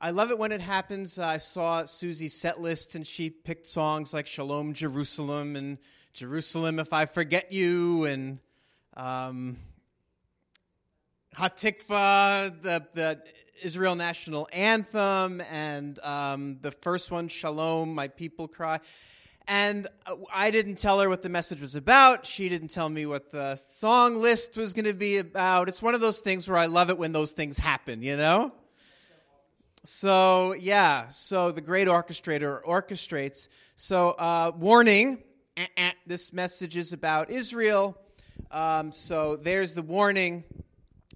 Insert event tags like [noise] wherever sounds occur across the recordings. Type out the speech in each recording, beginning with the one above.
I love it when it happens. I saw Susie's set list and she picked songs like Shalom Jerusalem and Jerusalem If I Forget You and um, Hatikva, the, the Israel national anthem, and um, the first one, Shalom, My People Cry. And uh, I didn't tell her what the message was about. She didn't tell me what the song list was going to be about. It's one of those things where I love it when those things happen, you know? So, yeah, so the great orchestrator orchestrates. So, uh, warning eh, eh, this message is about Israel. Um, so, there's the warning.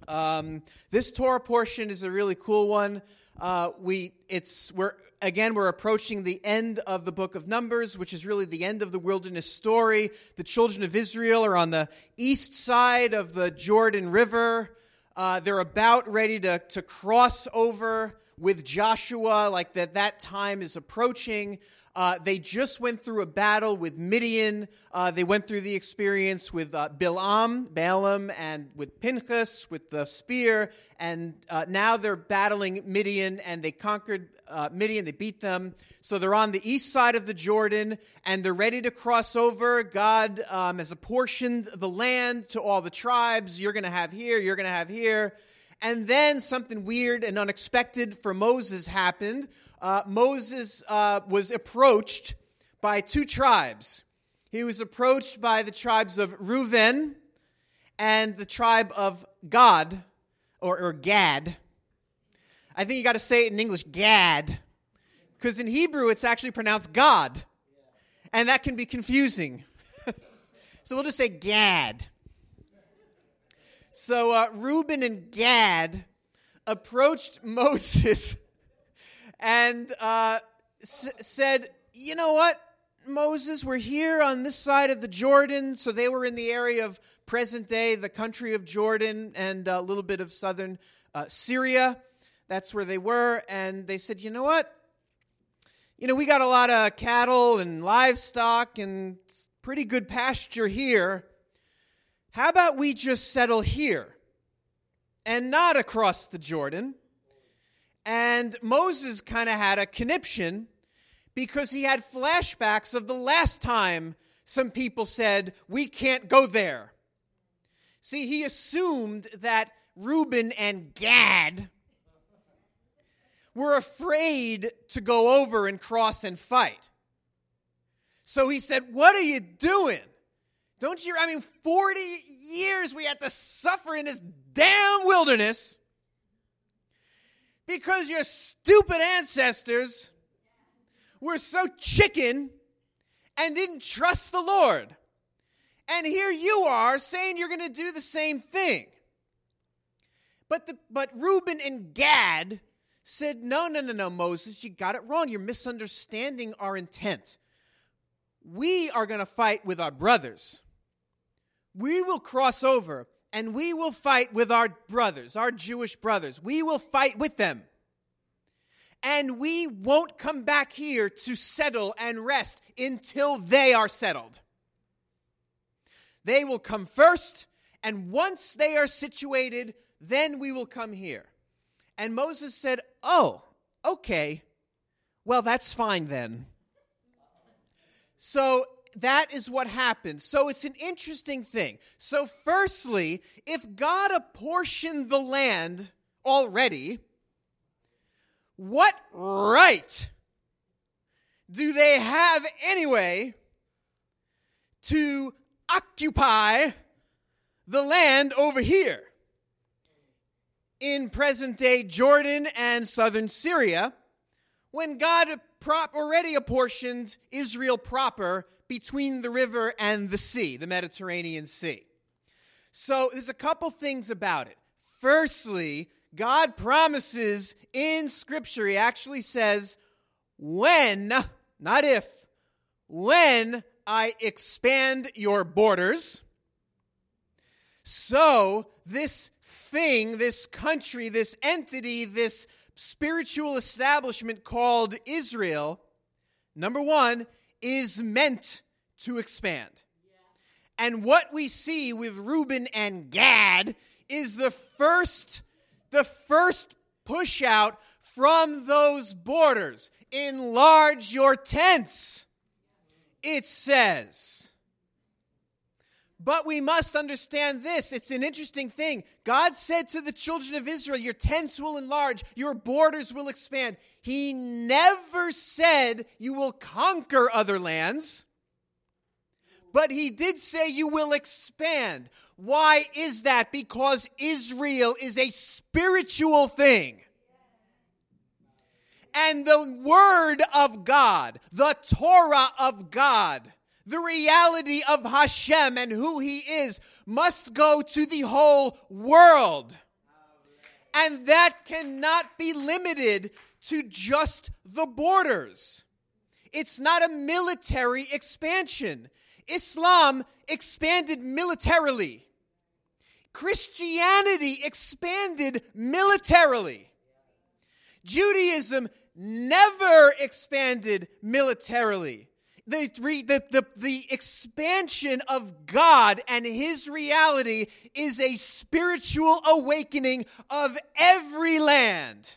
Um, this Torah portion is a really cool one. Uh, we, it's, we're, again, we're approaching the end of the book of Numbers, which is really the end of the wilderness story. The children of Israel are on the east side of the Jordan River. Uh, they're about ready to, to cross over with Joshua, like that that time is approaching. Uh, they just went through a battle with Midian. Uh, they went through the experience with uh, Bilam, Balaam, and with Pinchas with the spear. And uh, now they're battling Midian, and they conquered uh, Midian. They beat them. So they're on the east side of the Jordan, and they're ready to cross over. God um, has apportioned the land to all the tribes. You're going to have here. You're going to have here. And then something weird and unexpected for Moses happened. Uh, Moses uh, was approached by two tribes. He was approached by the tribes of Reuben and the tribe of God, or, or Gad. I think you got to say it in English, Gad, because in Hebrew it's actually pronounced God, and that can be confusing. [laughs] so we'll just say Gad. So uh, Reuben and Gad approached [laughs] Moses and uh, s- said, You know what, Moses, we're here on this side of the Jordan. So they were in the area of present day, the country of Jordan, and a little bit of southern uh, Syria. That's where they were. And they said, You know what? You know, we got a lot of cattle and livestock and pretty good pasture here. How about we just settle here and not across the Jordan? And Moses kind of had a conniption because he had flashbacks of the last time some people said, We can't go there. See, he assumed that Reuben and Gad were afraid to go over and cross and fight. So he said, What are you doing? Don't you? I mean, 40 years we had to suffer in this damn wilderness because your stupid ancestors were so chicken and didn't trust the Lord. And here you are saying you're going to do the same thing. But, the, but Reuben and Gad said, No, no, no, no, Moses, you got it wrong. You're misunderstanding our intent. We are going to fight with our brothers we will cross over and we will fight with our brothers, our Jewish brothers. We will fight with them. And we won't come back here to settle and rest until they are settled. They will come first, and once they are situated, then we will come here. And Moses said, Oh, okay. Well, that's fine then. So that is what happens. So it's an interesting thing. So, firstly, if God apportioned the land already, what right do they have anyway to occupy the land over here? In present day Jordan and southern Syria, when God prop already apportioned Israel proper between the river and the sea, the Mediterranean Sea. So there's a couple things about it. Firstly, God promises in Scripture, He actually says, when, not if, when I expand your borders, so this thing, this country, this entity, this spiritual establishment called Israel, number one, is meant to expand. And what we see with Reuben and Gad is the first the first push out from those borders. Enlarge your tents, it says. But we must understand this. It's an interesting thing. God said to the children of Israel, Your tents will enlarge, your borders will expand. He never said you will conquer other lands, but He did say you will expand. Why is that? Because Israel is a spiritual thing. And the Word of God, the Torah of God, the reality of Hashem and who He is must go to the whole world. And that cannot be limited to just the borders. It's not a military expansion. Islam expanded militarily. Christianity expanded militarily. Judaism never expanded militarily the, the, the, the expansion of God and His reality is a spiritual awakening of every land.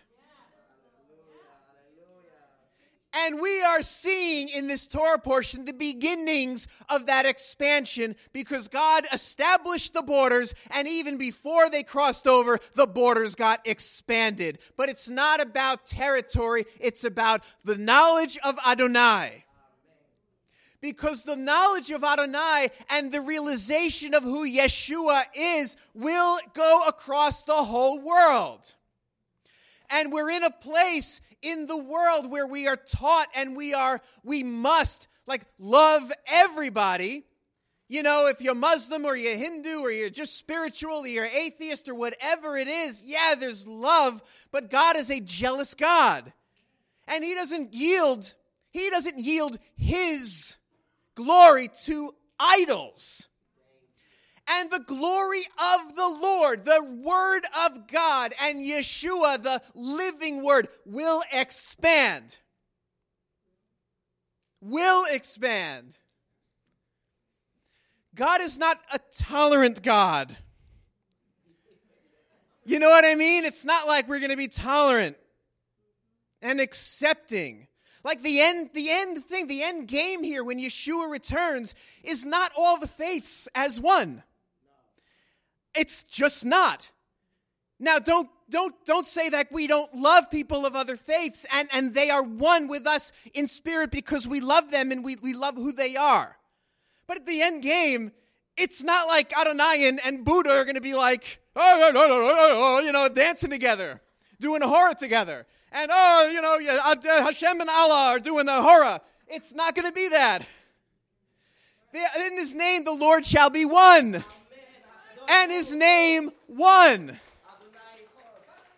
And we are seeing in this Torah portion the beginnings of that expansion because God established the borders, and even before they crossed over, the borders got expanded. But it's not about territory, it's about the knowledge of Adonai because the knowledge of Adonai and the realization of who Yeshua is will go across the whole world. And we're in a place in the world where we are taught and we are, we must like love everybody. You know, if you're Muslim or you're Hindu or you're just spiritual or you're atheist or whatever it is, yeah, there's love, but God is a jealous God. And He doesn't yield, He doesn't yield His glory to idols. And the glory of the Lord, the Word of God, and Yeshua, the living Word, will expand. Will expand. God is not a tolerant God. You know what I mean? It's not like we're going to be tolerant and accepting. Like the end, the end thing, the end game here when Yeshua returns is not all the faiths as one. It's just not. Now don't don't don't say that we don't love people of other faiths and, and they are one with us in spirit because we love them and we, we love who they are. But at the end game, it's not like Adonai and, and Buddha are going to be like, oh, no, no, you know, dancing together, doing a hora together and oh, you know, uh, Hashem and Allah are doing the hora. It's not going to be that. In His name, the Lord shall be one, and His name one.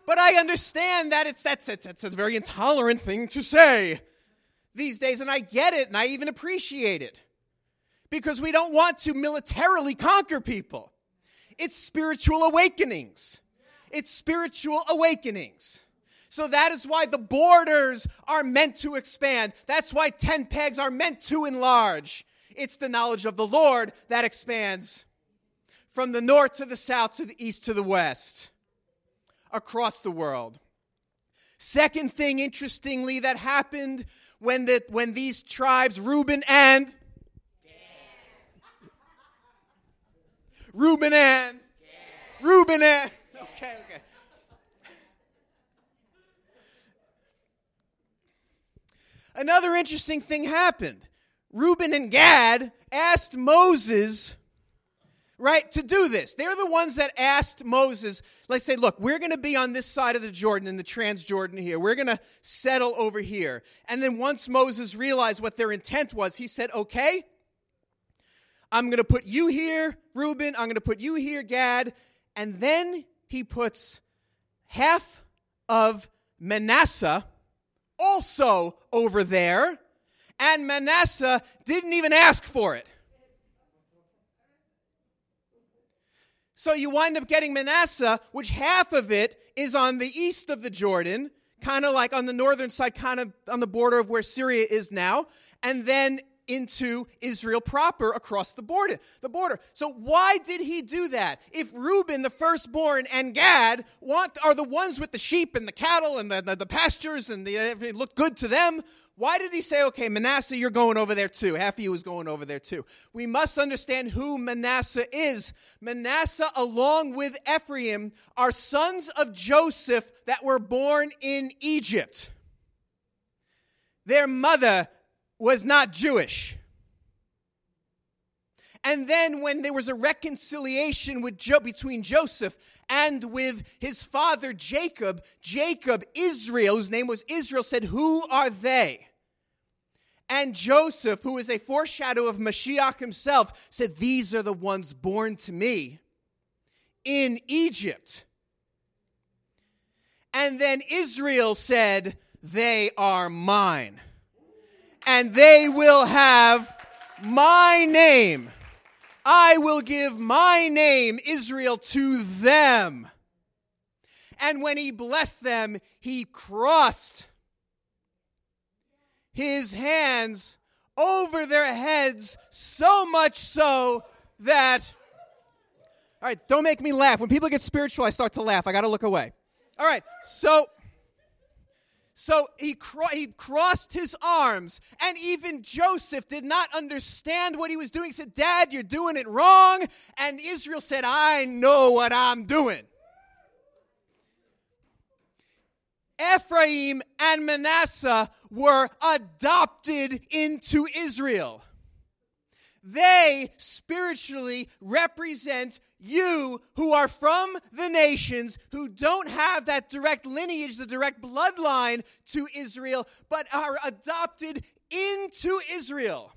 But I understand that it's that's it's, it's a very intolerant thing to say these days, and I get it, and I even appreciate it because we don't want to militarily conquer people. It's spiritual awakenings. It's spiritual awakenings. So that is why the borders are meant to expand. That's why 10 pegs are meant to enlarge. It's the knowledge of the Lord that expands from the north to the south to the east to the west across the world. Second thing, interestingly, that happened when, the, when these tribes, Reuben and Reuben and Reuben and okay, okay. Another interesting thing happened. Reuben and Gad asked Moses, right, to do this. They're the ones that asked Moses, let's say, look, we're going to be on this side of the Jordan, in the Transjordan here. We're going to settle over here. And then once Moses realized what their intent was, he said, okay, I'm going to put you here, Reuben. I'm going to put you here, Gad. And then he puts half of Manasseh also over there, and Manasseh didn't even ask for it. So you wind up getting Manasseh, which half of it is on the east of the Jordan, kind of like on the northern side, kind of on the border of where Syria is now. And then into Israel proper across the border. The border. So why did he do that? If Reuben, the firstborn, and Gad want are the ones with the sheep and the cattle and the, the, the pastures and the, it looked good to them, why did he say, okay, Manasseh, you're going over there too? Half of you is going over there too. We must understand who Manasseh is. Manasseh, along with Ephraim, are sons of Joseph that were born in Egypt. Their mother was not Jewish. And then, when there was a reconciliation with jo- between Joseph and with his father Jacob, Jacob, Israel, whose name was Israel, said, Who are they? And Joseph, who is a foreshadow of Mashiach himself, said, These are the ones born to me in Egypt. And then Israel said, They are mine. And they will have my name. I will give my name, Israel, to them. And when he blessed them, he crossed his hands over their heads, so much so that. All right, don't make me laugh. When people get spiritual, I start to laugh. I got to look away. All right, so. So he, cro- he crossed his arms, and even Joseph did not understand what he was doing. He said, Dad, you're doing it wrong. And Israel said, I know what I'm doing. Ephraim and Manasseh were adopted into Israel. They spiritually represent you who are from the nations, who don't have that direct lineage, the direct bloodline to Israel, but are adopted into Israel.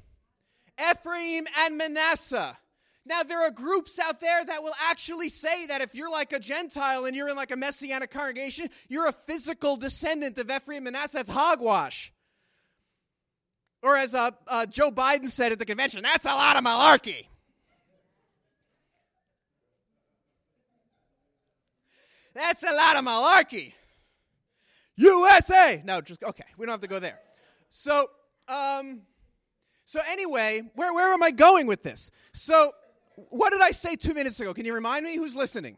Ephraim and Manasseh. Now, there are groups out there that will actually say that if you're like a Gentile and you're in like a Messianic congregation, you're a physical descendant of Ephraim and Manasseh. That's hogwash. Or as uh, uh, Joe Biden said at the convention, that's a lot of malarkey. That's a lot of malarkey. USA. No, just okay. We don't have to go there. So, um, so anyway, where where am I going with this? So what did I say two minutes ago? Can you remind me? Who's listening?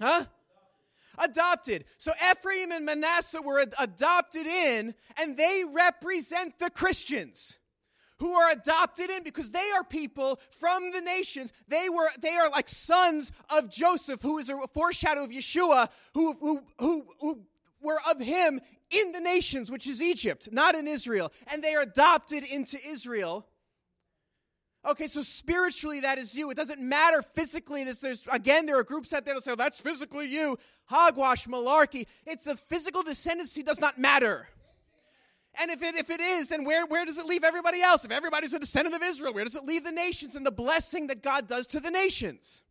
Huh? Adopted. So Ephraim and Manasseh were ad- adopted in, and they represent the Christians who are adopted in because they are people from the nations. They were they are like sons of Joseph, who is a foreshadow of Yeshua, who who who, who were of him in the nations, which is Egypt, not in Israel. And they are adopted into Israel. Okay, so spiritually that is you. It doesn't matter physically. There's, there's, again, there are groups out there that say, that's physically you. Hogwash, malarkey. It's the physical descendancy does not matter. And if it, if it is, then where, where does it leave everybody else? If everybody's a descendant of Israel, where does it leave the nations and the blessing that God does to the nations?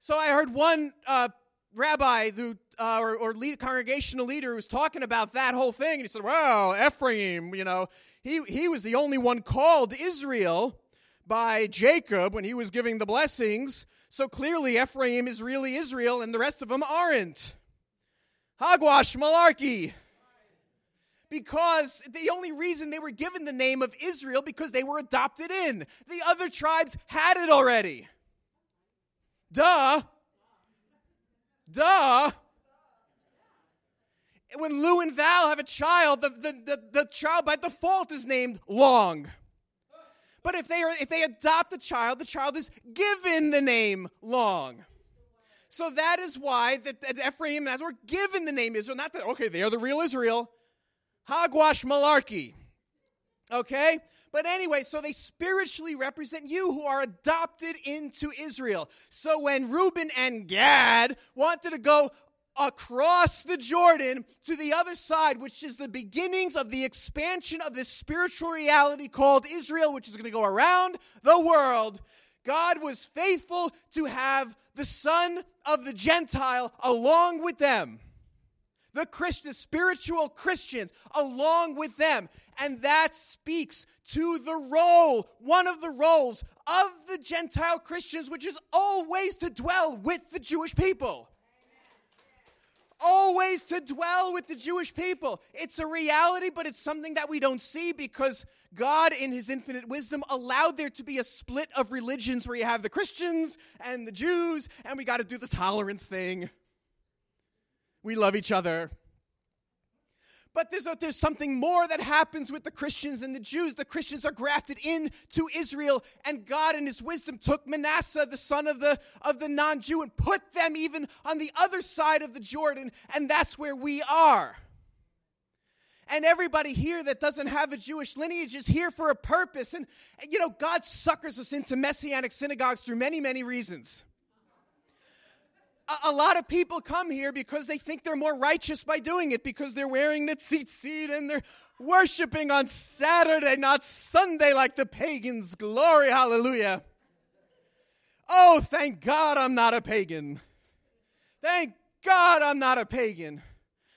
So I heard one uh, rabbi who, uh, or, or lead, congregational leader who was talking about that whole thing, and he said, well, Ephraim, you know, he, he was the only one called Israel by Jacob when he was giving the blessings. So clearly, Ephraim is really Israel, and the rest of them aren't. Hogwash, malarkey. Because the only reason they were given the name of Israel because they were adopted in. The other tribes had it already. Duh. Duh when Lou and Val have a child, the, the, the, the, child by default is named Long. But if they, are, if they adopt a child, the child is given the name Long. So that is why that, Ephraim and as were given the name Israel. Not that, okay, they are the real Israel. Hogwash malarkey. Okay? But anyway, so they spiritually represent you who are adopted into Israel. So when Reuben and Gad wanted to go across the Jordan to the other side, which is the beginnings of the expansion of this spiritual reality called Israel, which is going to go around the world. God was faithful to have the son of the Gentile along with them. The Christian, spiritual Christians along with them. And that speaks to the role, one of the roles of the Gentile Christians, which is always to dwell with the Jewish people always to dwell with the Jewish people. It's a reality, but it's something that we don't see because God, in His infinite wisdom, allowed there to be a split of religions where you have the Christians and the Jews, and we got to do the tolerance thing. We love each other. But there's, a, there's something more that happens with the Christians and the Jews. The Christians are grafted into Israel, and God, in His wisdom, took Manasseh, the son of the, of the non Jew, and put them even on the other side of the Jordan, and that's where we are. And everybody here that doesn't have a Jewish lineage is here for a purpose. And, you know, God suckers us into messianic synagogues through many, many reasons a, lot of people come here because they think they're more righteous by doing it because they're wearing the tzitzit and they're worshiping on Saturday, not Sunday like the pagans. Glory, hallelujah. Oh, thank God I'm not a pagan. Thank God I'm not a pagan.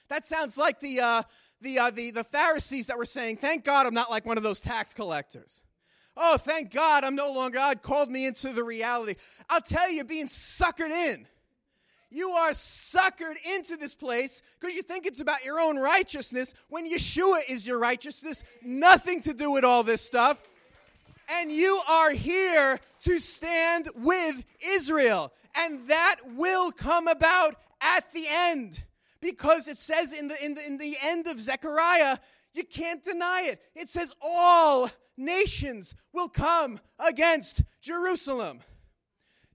That sounds like the, uh, the, uh, the, the Pharisees that were saying, Thank God I'm not like one of those tax collectors. Oh, thank God I'm no longer, God called me into the reality. I'll tell you, being suckered in you are suckered into this place because you think it's about your own righteousness when Yeshua is your righteousness. Nothing to do with all this stuff. And you are here to stand with Israel. And that will come about at the end. Because it says in the, in the, in the end of Zechariah, you can't deny it. It says all nations will come against Jerusalem.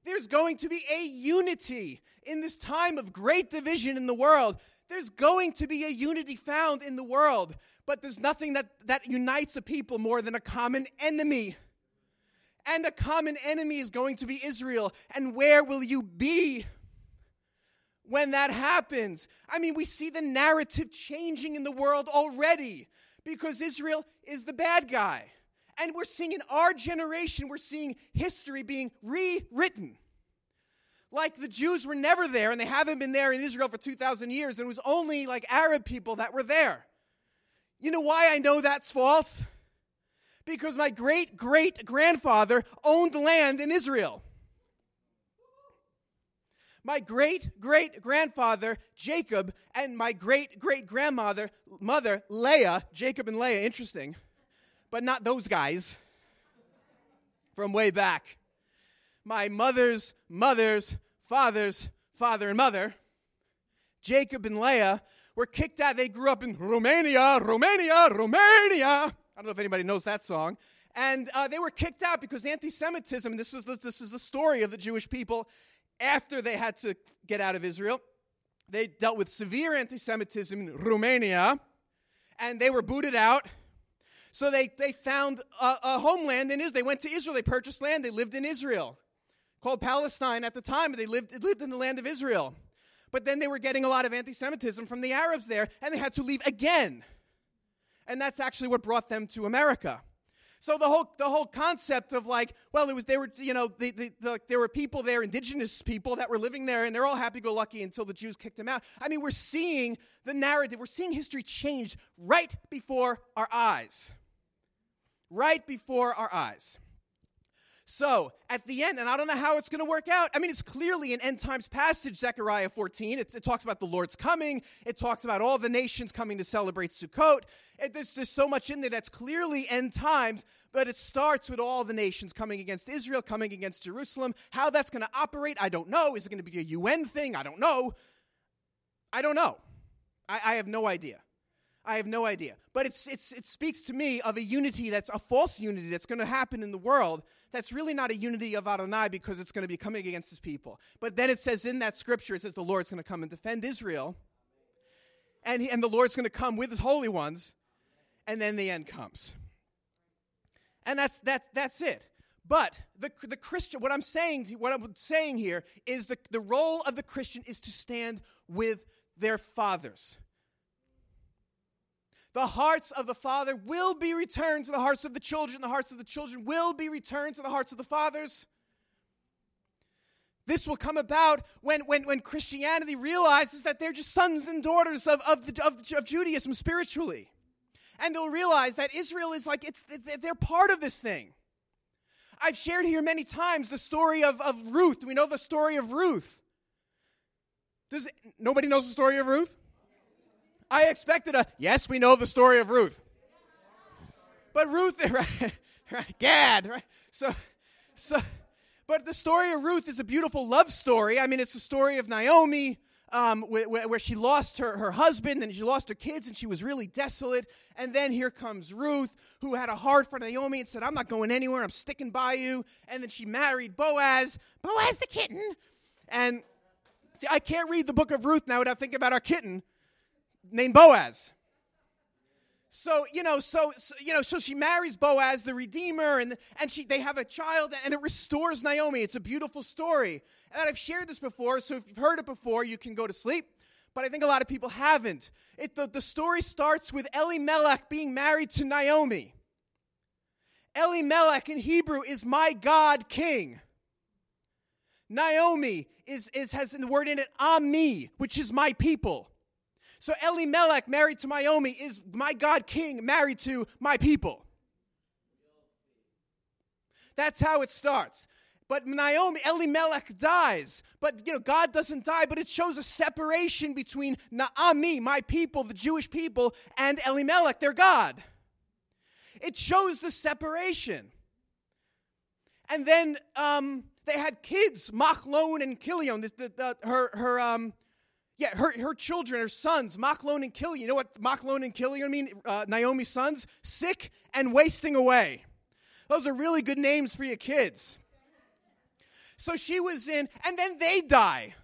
There's going to be a unity in this time of great division in the world. There's going to be a unity found in the world, but there's nothing that, that unites a people more than a common enemy. And a common enemy is going to be Israel. And where will you be when that happens? I mean, we see the narrative changing in the world already because Israel is the bad guy. And we're seeing in our generation, we're seeing history being rewritten. Like the Jews were never there, and they haven't been there in Israel for 2,000 years, and it was only like Arab people that were there. You know why I know that's false? Because my great great grandfather owned land in Israel. My great great grandfather Jacob and my great great grandmother mother Leah, Jacob and Leah, interesting but not those guys from way back. My mother's mother's father's father and mother, Jacob and Leah, were kicked out. They grew up in Romania, Romania, Romania. I don't know if anybody knows that song. And uh, they were kicked out because anti-Semitism. This was this is the story of the Jewish people after they had to get out of Israel. They dealt with severe anti-Semitism in Romania, and they were booted out. So they, they found a, a homeland in Israel. They went to Israel. They purchased land. They lived in Israel, called Palestine at the time. And they lived, lived in the land of Israel. But then they were getting a lot of anti Semitism from the Arabs there, and they had to leave again. And that's actually what brought them to America. So the whole the whole concept of like, well, it was they were you know the, the, the, there were people there, indigenous people that were living there, and they're all happy-go-lucky until the Jews kicked them out. I mean, we're seeing the narrative, we're seeing history change right before our eyes right before our eyes. So, at the end, and I don't know how it's going to work out. I mean, it's clearly an end times passage, Zechariah 14. It's, it talks about the Lord's coming, it talks about all the nations coming to celebrate Sukkot. It, there's, there's so much in there that's clearly end times, but it starts with all the nations coming against Israel, coming against Jerusalem. How that's going to operate, I don't know. Is it going to be a UN thing? I don't know. I don't know. I, I have no idea. I have no idea. But it's, it's, it speaks to me of a unity that's a false unity that's going to happen in the world that's really not a unity of Adonai because it's going to be coming against his people. But then it says in that scripture, it says the Lord's going to come and defend Israel. And, he, and the Lord's going to come with his holy ones. And then the end comes. And that's, that, that's it. But the, the Christian, what I'm saying, what I'm saying here is the, the role of the Christian is to stand with their fathers the hearts of the father will be returned to the hearts of the children. The hearts of the children will be returned to the hearts of the fathers. This will come about when, when, when Christianity realizes that they're just sons and daughters of, of, the, of, of Judaism spiritually. And they'll realize that Israel is like, it's, they're part of this thing. I've shared here many times the story of, of Ruth. We know the story of Ruth. Does nobody knows the story of Ruth? I expected a yes, we know the story of Ruth. But Ruth, [laughs] right, right, Gad, right? So, so, but the story of Ruth is a beautiful love story. I mean, it's the story of Naomi, um, where, where, she lost her, her husband and she lost her kids and she was really desolate. And then here comes Ruth, who had a heart for Naomi and said, I'm not going anywhere, I'm sticking by you. And then she married Boaz, Boaz the kitten. And see, I can't read the book of Ruth now without thinking about our kitten named Boaz. So you know, so, so, you know, so she marries Boaz, the Redeemer, and and she they have a child, and it restores Naomi. It's a beautiful story, and I've shared this before. So if you've heard it before, you can go to sleep. But I think a lot of people haven't. It, the, the story starts with Elimelech being married to Naomi. Elimelech in Hebrew is my God king. Naomi is, is has the word in it, Ami, which is my people. So Elimelech, married to Naomi, is my God king married to my people. That's how it starts. But Naomi, Elimelech dies. But you know, God doesn't die, but it shows a separation between Naami, my people, the Jewish people, and Elimelech, their God. It shows the separation. And then um, they had kids, Machlon and Kilion. The, the, the, her, her, um, yeah, her, her children, her sons, Machlon and Kilion. You know what Machlon and Kilion mean? Uh, Naomi's sons? Sick and wasting away. Those are really good names for your kids. So she was in, and then they die.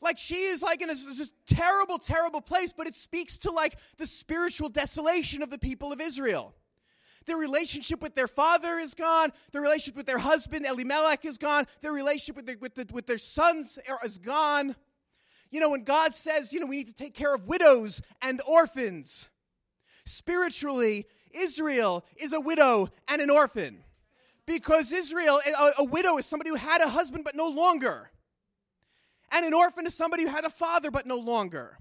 Like she is like in this, this terrible, terrible place, but it speaks to like the spiritual desolation of the people of Israel. Their relationship with their father is gone. Their relationship with their husband, Elimelech, is gone. Their relationship with, the, with, the, with their sons is gone. You know, when God says, you know, we need to take care of widows and orphans, spiritually, Israel is a widow and an orphan. Because Israel, a, a widow is somebody who had a husband but no longer. And an orphan is somebody who had a father but no longer.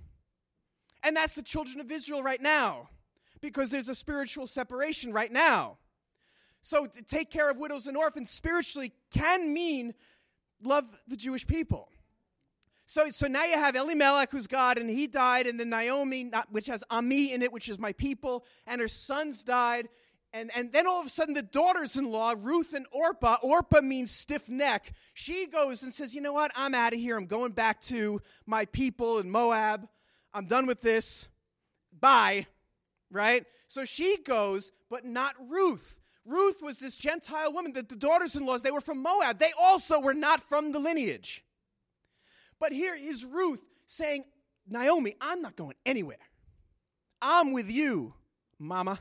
And that's the children of Israel right now, because there's a spiritual separation right now. So, to take care of widows and orphans spiritually can mean love the Jewish people. So, so now you have Elimelech, who's God, and he died, and then Naomi, which has Ami in it, which is my people, and her sons died. And, and then all of a sudden, the daughters in law, Ruth and Orpah, Orpah means stiff neck, she goes and says, You know what? I'm out of here. I'm going back to my people in Moab. I'm done with this. Bye. Right? So she goes, but not Ruth. Ruth was this Gentile woman. The, the daughters in laws, they were from Moab. They also were not from the lineage. But here is Ruth saying, Naomi, I'm not going anywhere. I'm with you, mama.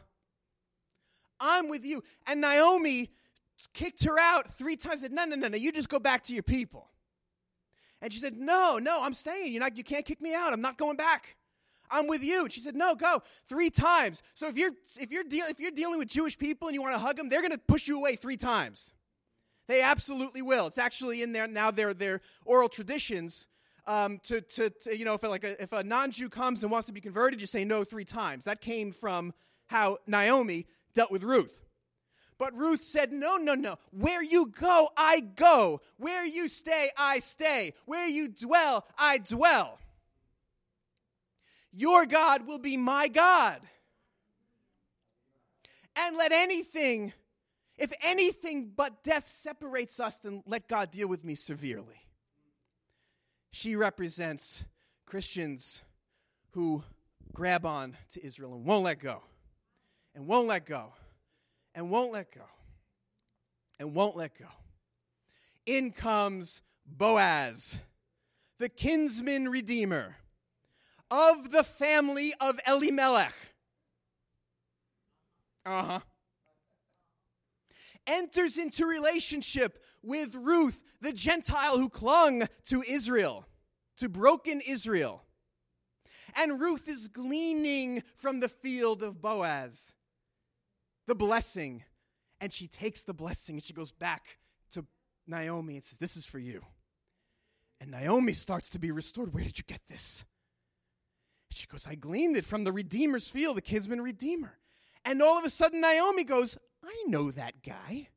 I'm with you. And Naomi kicked her out three times, said, No, no, no, no, you just go back to your people. And she said, No, no, I'm staying. You're not, you can't kick me out. I'm not going back. I'm with you. And she said, No, go. Three times. So if you're if you're dealing if you're dealing with Jewish people and you want to hug them, they're gonna push you away three times. They absolutely will. It's actually in there now. Their their oral traditions. Um, to, to, to, you know, if like a, if a non-Jew comes and wants to be converted, you say no three times. That came from how Naomi dealt with Ruth. But Ruth said, No, no, no. Where you go, I go. Where you stay, I stay. Where you dwell, I dwell. Your God will be my God. And let anything if anything but death separates us, then let God deal with me severely. She represents Christians who grab on to Israel and won't let go, and won't let go, and won't let go, and won't let go. In comes Boaz, the kinsman redeemer of the family of Elimelech. Uh huh enters into relationship with Ruth, the Gentile who clung to Israel, to broken Israel. And Ruth is gleaning from the field of Boaz the blessing. And she takes the blessing and she goes back to Naomi and says, This is for you. And Naomi starts to be restored. Where did you get this? She goes, I gleaned it from the Redeemer's field, the kinsman Redeemer. And all of a sudden, Naomi goes, I know that guy.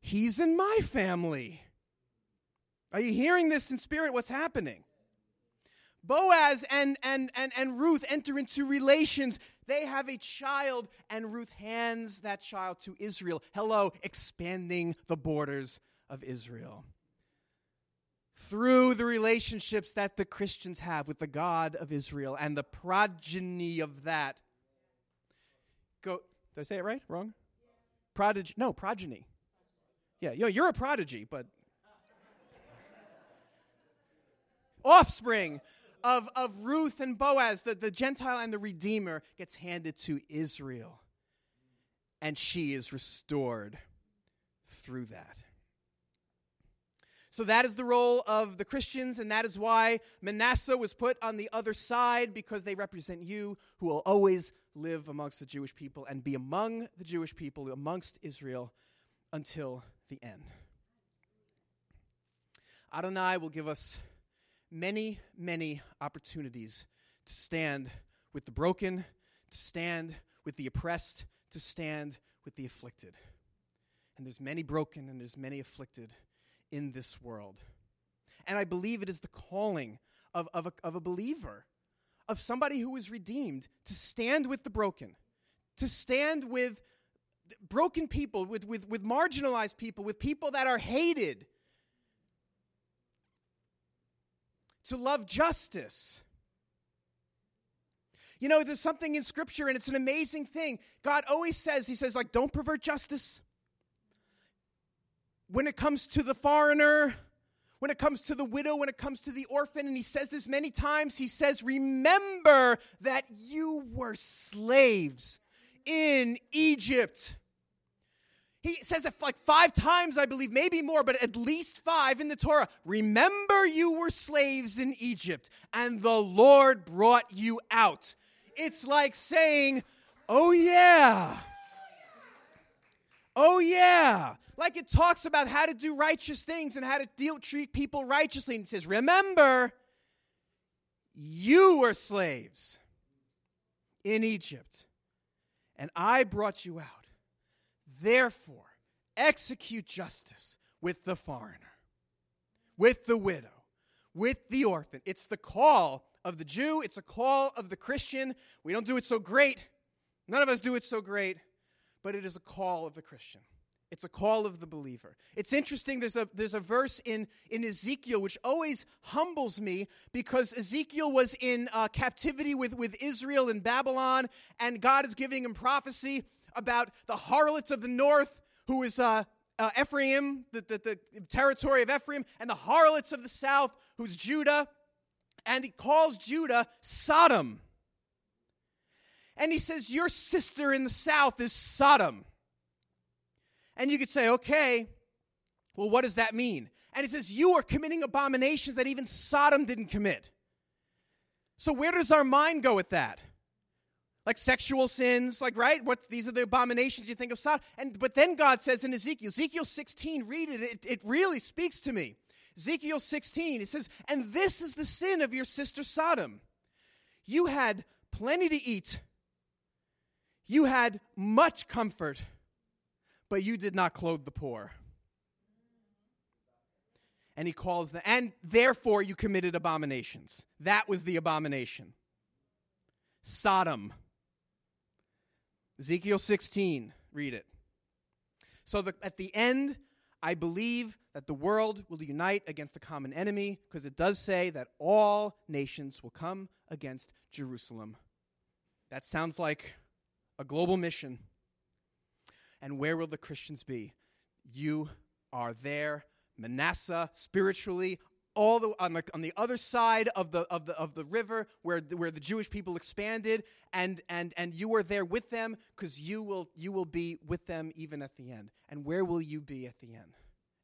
He's in my family. Are you hearing this in spirit? What's happening? Boaz and, and, and, and Ruth enter into relations. They have a child, and Ruth hands that child to Israel. Hello, expanding the borders of Israel. Through the relationships that the Christians have with the God of Israel and the progeny of that. Go, did I say it right? Wrong? Prodigy. No, progeny. Yeah, yo, you're a prodigy, but offspring of, of Ruth and Boaz, the, the Gentile and the Redeemer, gets handed to Israel. And she is restored through that. So that is the role of the Christians, and that is why Manasseh was put on the other side, because they represent you who will always live amongst the Jewish people and be among the Jewish people, amongst Israel, until the end. Adonai will give us many, many opportunities to stand with the broken, to stand with the oppressed, to stand with the afflicted. And there's many broken and there's many afflicted in this world. And I believe it is the calling of, of, a, of a believer, of somebody who is redeemed, to stand with the broken, to stand with broken people, with, with, with marginalized people, with people that are hated, to love justice. You know, there's something in Scripture, and it's an amazing thing. God always says, He says, like, don't pervert justice. When it comes to the foreigner, when it comes to the widow, when it comes to the orphan, and He says this many times, He says, remember that you were slaves in Egypt. He says it like five times, I believe, maybe more, but at least five in the Torah. Remember, you were slaves in Egypt, and the Lord brought you out. It's like saying, Oh, yeah. Oh, yeah. Like it talks about how to do righteous things and how to deal, treat people righteously. And it says, Remember, you were slaves in Egypt, and I brought you out. Therefore, execute justice with the foreigner, with the widow, with the orphan. It's the call of the Jew, it's a call of the Christian. We don't do it so great. None of us do it so great, but it is a call of the Christian. It's a call of the believer. It's interesting, there's a, there's a verse in, in Ezekiel which always humbles me because Ezekiel was in uh, captivity with, with Israel in Babylon, and God is giving him prophecy about the harlots of the north, who is uh, uh, Ephraim, the, the, the territory of Ephraim, and the harlots of the south, who's Judah. And he calls Judah Sodom. And he says, Your sister in the south is Sodom. And you could say, okay, well, what does that mean? And he says, You are committing abominations that even Sodom didn't commit. So, where does our mind go with that? like sexual sins, like right? What these are the abominations you think of Sodom. And but then God says in Ezekiel, Ezekiel 16, read it, it, it really speaks to me. Ezekiel 16, it says, and this is the sin of your sister Sodom. You had plenty to eat, you had much comfort, but you did not clothe the poor. And he calls them, and therefore you committed abominations. That was the abomination. Sodom. Ezekiel 16, read it. So the, at the end, I believe that the world will unite against the common enemy because it does say that all nations will come against Jerusalem. That sounds like a global mission. And where will the Christians be? You are there. Manasseh, spiritually, all the on, the on the other side of the of the of the river where the, where the Jewish people expanded and and and you are there with them because you will you will be with them even at the end and where will you be at the end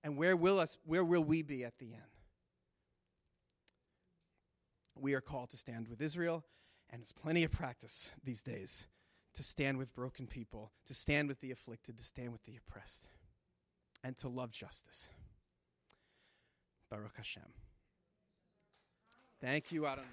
and where will us where will we be at the end we are called to stand with Israel and it's plenty of practice these days to stand with broken people to stand with the afflicted to stand with the oppressed and to love justice Baruch Hashem. Thank you, Adam.